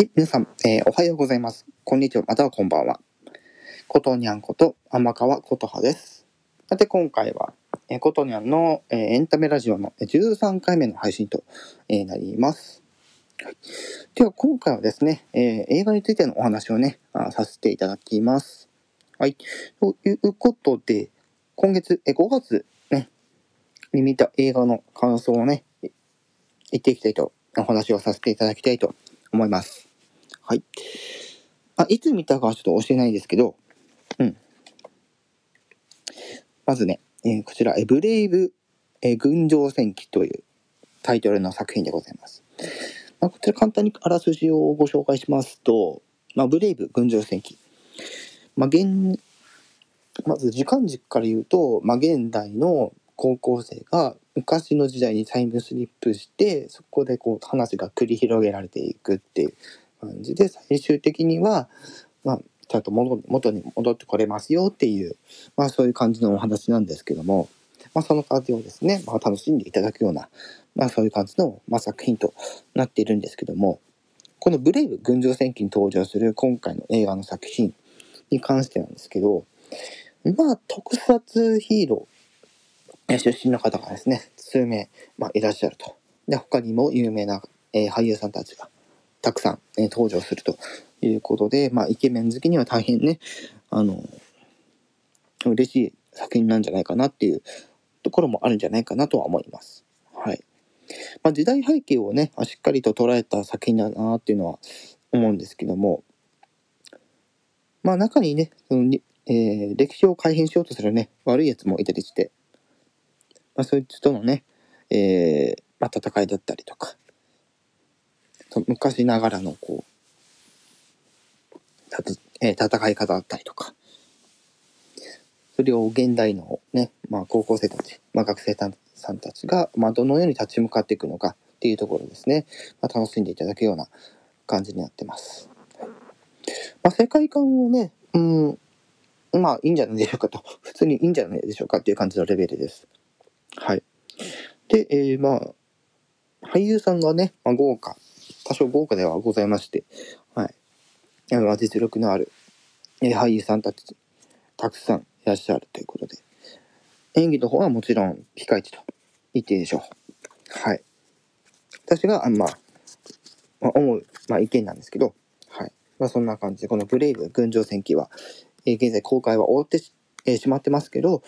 はい、皆さん、えーおはようございます。こんにちは、またはこんばんは。ことにゃんこと天川ことはです。さて、今回は、えーことにゃんの、えーエンタメラジオの13回目の配信と、えーなります。はい、では、今回はですね、え映画についてのお話をね、あさせていただきます。はい。ということで、今月、え5月ね、に見た映画の感想をね、言っていきたいと、お話をさせていただきたいと思います。はい。あ、いつ見たかはちょっと教えないんですけど、うん。まずね、えーこちら、えブレイブ、えー群青戦記というタイトルの作品でございます。まあ、こちら簡単にあらすじをご紹介しますと、まあ、ブレイブ群青戦記。まあ、現、まず時間軸から言うと、まあ、現代の高校生が昔の時代にタイムスリップして、そこでこう話が繰り広げられていくっていう感じで、最終的には、まあ、ちゃんと元に戻ってこれますよっていう、まあそういう感じのお話なんですけども、まあその感じをですね、まあ楽しんでいただくような、まあそういう感じの、まあ、作品となっているんですけども、このブレイブ群青戦記に登場する今回の映画の作品に関してなんですけど、まあ特撮ヒーロー出身の方がですね、数名、まあ、いらっしゃると。で、他にも有名な、えー俳優さんたちがたくさん、え登場するということで、まあ、イケメン好きには大変ね、あの、嬉しい作品なんじゃないかなっていうところもあるんじゃないかなとは思います。はい。まあ、時代背景をね、しっかりと捉えた作品だなっていうのは思うんですけども、まあ、中にね、そのえー歴史を改変しようとするね、悪い奴もいたりして、まあ、そういう人のね、えーまあ、戦いだったりとか、昔ながらのこう、たとえー戦い方だったりとか、それを現代のね、まあ、高校生たち、まあ、学生さんたちが、まあ、どのように立ち向かっていくのかっていうところですね、まあ、楽しんでいただくような感じになってます。まあ、世界観をね、うん、まあ、いいんじゃないでしょうかと、普通にいいんじゃないでしょうかっていう感じのレベルです。はい。で、えーまあ、俳優さんがね、まあ、豪華、多少豪華ではございまして、はい。実力のある、俳優さんたち、たくさんいらっしゃるということで、演技の方はもちろんピカイチと言っていいでしょう。はい。私が、あまあ、まあ、思う、まあ、意見なんですけど、はい。まあ、そんな感じで、このブレイブ群青戦記は、えー現在公開は終わってし,、えーしまってますけど、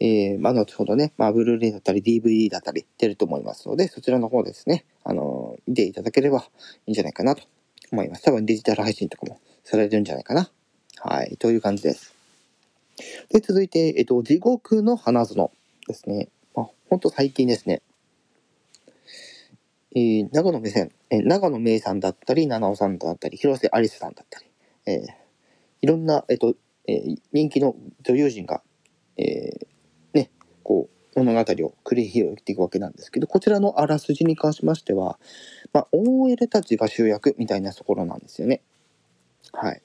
えーまあ、後ほどね、まあ、ブルーレイだったり DVD だったり出ると思いますので、そちらの方ですね、あのー見ていただければいいんじゃないかなと思います。多分デジタル配信とかもされるんじゃないかな。はい、という感じです。で、続いて、えっと、地獄の花園ですね。まあ、ほんと最近ですね。えー長野目線、えー長野芽郁さんだったり、七尾さんだったり、広瀬アリスさんだったり、えーいろんな、えっと、えー人気の女優陣が、えーね、こう、物語を繰り広げていくわけなんですけど、こちらのあらすじに関しましては、まあ、OL たちが主役みたいなところなんですよね。はい。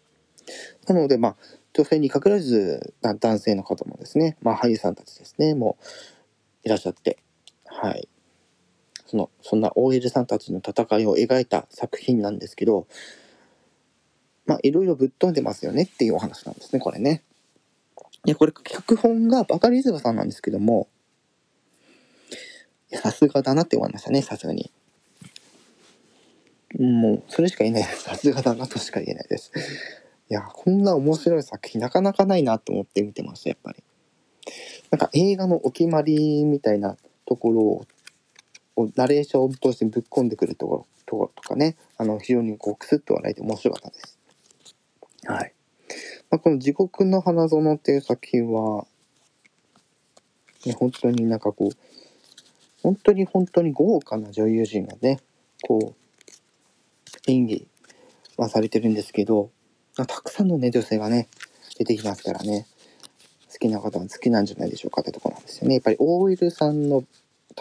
なので、まあ、女性に限らず、男性の方もですね、まあ、俳優さんたちですね、もう、いらっしゃって、はい。その、そんな OL さんたちの戦いを描いた作品なんですけど、まあ、いろいろぶっ飛んでますよねっていうお話なんですね、これね。で、これ、脚本がバカリズムさんなんですけども、さすがだなって思いましたね、さすがに。もう、それしか言えないです。さすがだなとしか言えないです。いや、こんな面白い作品なかなかないなと思って見てました、やっぱり。なんか映画のお決まりみたいなところを、をナレーションとしてぶっ込んでくるところところとかね、あの、非常にこう、くすっと笑えて面白かったです。はい。まあ、この地獄の花園っていう作品は、ね、本当になんかこう、本当に本当に豪華な女優陣がね、こう、演技はされてるんですけど、たくさんのね、女性がね、出てきますからね、好きな方は好きなんじゃないでしょうかってとこなんですよね。やっぱり OL さんの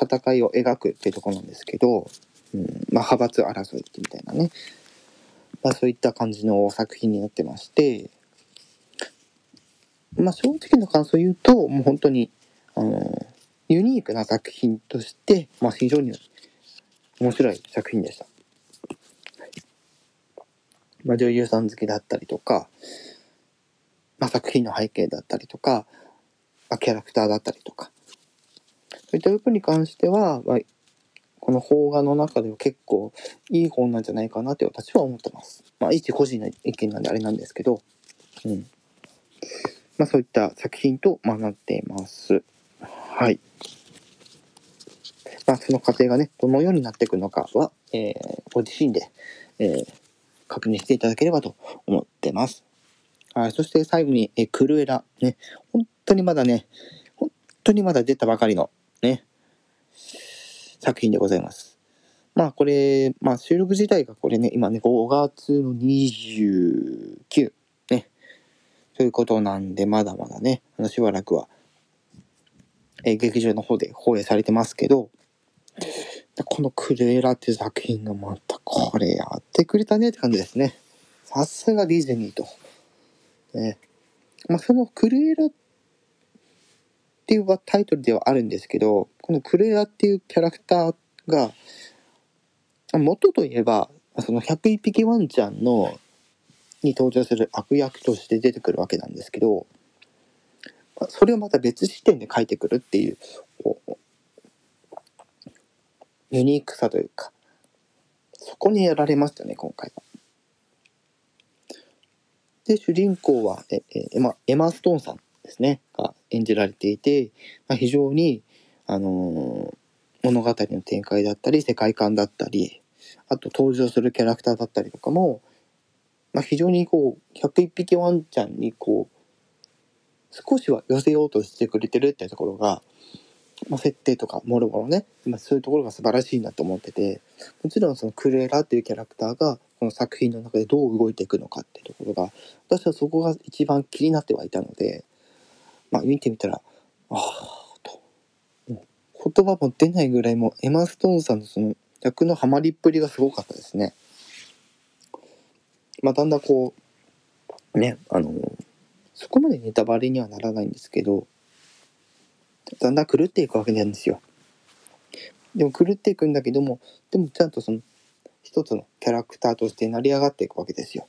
戦いを描くっていうとこなんですけど、うん、まあ派閥争いってみたいなね、まあそういった感じの作品になってまして、まあ正直な感想を言うと、もう本当に、あの、ユニークな作品として、まあ非常に面白い作品でした。まあ、女優さん好きだったりとか、まあ、作品の背景だったりとか、まあ、キャラクターだったりとか、そういった部分に関しては、まあ、この邦画の中では結構いい本なんじゃないかなって私は思ってます。まあ、一個人の意見なんであれなんですけど、うん。まあ、そういった作品と、まあ、なっています。はい。まあ、その過程がね、どのようになっていくのかは、えー、ご自身で、えー、確認していただければと思ってます。はい。そして最後に、えクルエラ。ね。本当にまだね、本当にまだ出たばかりの、ね、作品でございます。まあこれ、まあ収録自体がこれね、今ね、5月の29、ね、ということなんで、まだまだね、あのしばらくは、え劇場の方で放映されてますけど、このクルエラっていう作品がまたこれやってくれたねって感じですね。さすがディズニーと。ね。まあ、そのクルエラっていうタイトルではあるんですけど、このクルエラっていうキャラクターが、元といえば、その101匹ワンちゃんの、に登場する悪役として出てくるわけなんですけど、それをまた別視点で書いてくるっていう、ユニークさというか、そこにやられましたね、今回は。で、主人公はえエマエマ・ストーンさんですね、が演じられていて、まあ、非常に、あのー、物語の展開だったり、世界観だったり、あと登場するキャラクターだったりとかも、まあ、非常にこう、101匹ワンちゃんにこう、少しは寄せようとしてくれてるっていうところが、まあ、設定とかもろもろね、まあ、そういうところが素晴らしいなと思っててもちろんそのクレーラっていうキャラクターがこの作品の中でどう動いていくのかっていうところが私はそこが一番気になってはいたので、まあ、見てみたらああと言葉も出ないぐらいもエマ・ストーンさんのその役のハマりっぷりがすごかったですね。まあ、だんだんこうねあのそこまでネタバレにはならないんですけどだんだん狂っていくわけなんですよ。でも狂っていくんだけども、でもちゃんとその一つのキャラクターとして成り上がっていくわけですよ。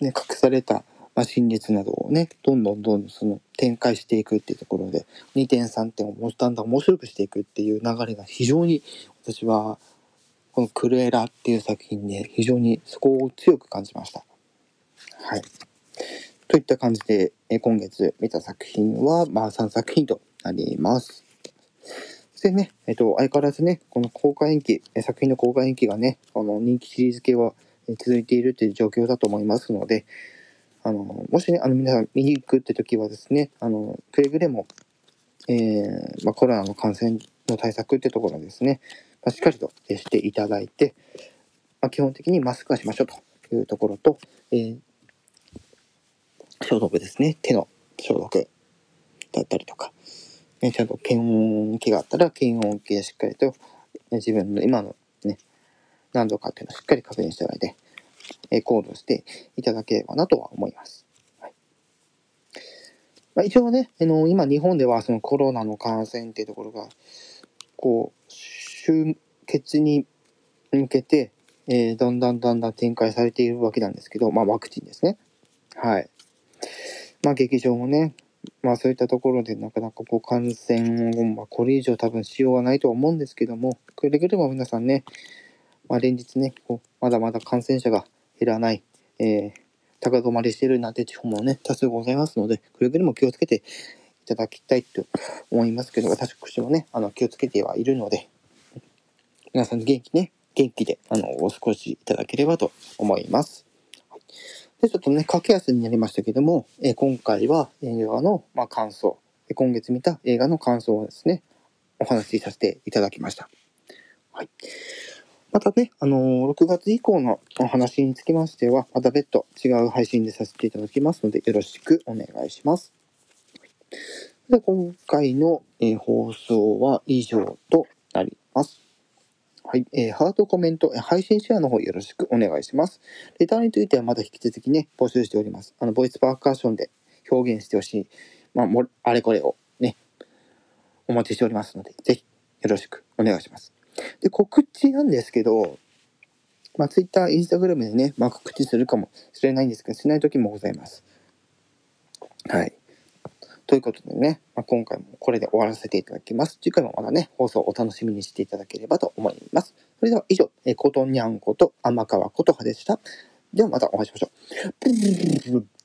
ね、隠された、まあ、真実などをね、どんどんどんどんその展開していくっていうところで、2点3点をだんだん面白くしていくっていう流れが非常に私はこのクルエラっていう作品で非常にそこを強く感じました。はい。といった感じで、え今月見た作品は、まあ、3作品となります。そしてね、えっと、相変わらずね、この公開延期、作品の公開延期がね、この人気シリーズ系は続いているという状況だと思いますので、あの、もしね、あの、皆さん見に行くって時はですね、あの、くれぐれも、えー、まあ、コロナの感染の対策ってところですね、まあ、しっかりとしていただいて、まあ、基本的にマスクはしましょうというところと、えー消毒ですね。手の消毒だったりとか、ね、ちゃんと検温器があったら検温器でしっかりと自分の今のね、何度かっていうのをしっかり確認しておいて、え行動していただければなとは思います。はいまあ、一応ね、あの今日本ではそのコロナの感染っていうところが、こう、終結に向けて、えー、だんだんだんだん展開されているわけなんですけど、まあワクチンですね。はい。まあ劇場もね、まあそういったところでなかなかこう感染を、まあ、これ以上多分しようがないとは思うんですけども、くれぐれも皆さんね、まあ連日ね、こうまだまだ感染者が減らない、えー、高止まりしてるなんて地方もね、多数ございますので、くれぐれも気をつけていただきたいと思いますけど、私もね、あの気をつけてはいるので、皆さん元気ね、元気で、あの、お過ごしいただければと思います。で、ちょっとね、駆け足になりましたけども、え、今回は映画の、ま、感想、今月見た映画の感想をですね、お話しさせていただきました。はい。またね、あのー、6月以降のお話につきましては、また別途違う配信でさせていただきますので、よろしくお願いします。で今回の、え、放送は以上となります。はい。えー、ハート、コメント、配信シェアの方よろしくお願いします。レターについてはまだ引き続きね、募集しております。あの、ボイスパーカッションで表現してほしい、まあ、もあれこれをね、お待ちしておりますので、ぜひよろしくお願いします。で、告知なんですけど、まあ、Twitter、Instagram でね、まあ、告知するかもしれないんですけど、しない時もございます。はい。ということでね、まあ、今回もこれで終わらせていただきます。次回もまたね、放送をお楽しみにしていただければと思います。それでは以上、えーことにゃんこと天川琴葉でした。ではまたお会いしましょう。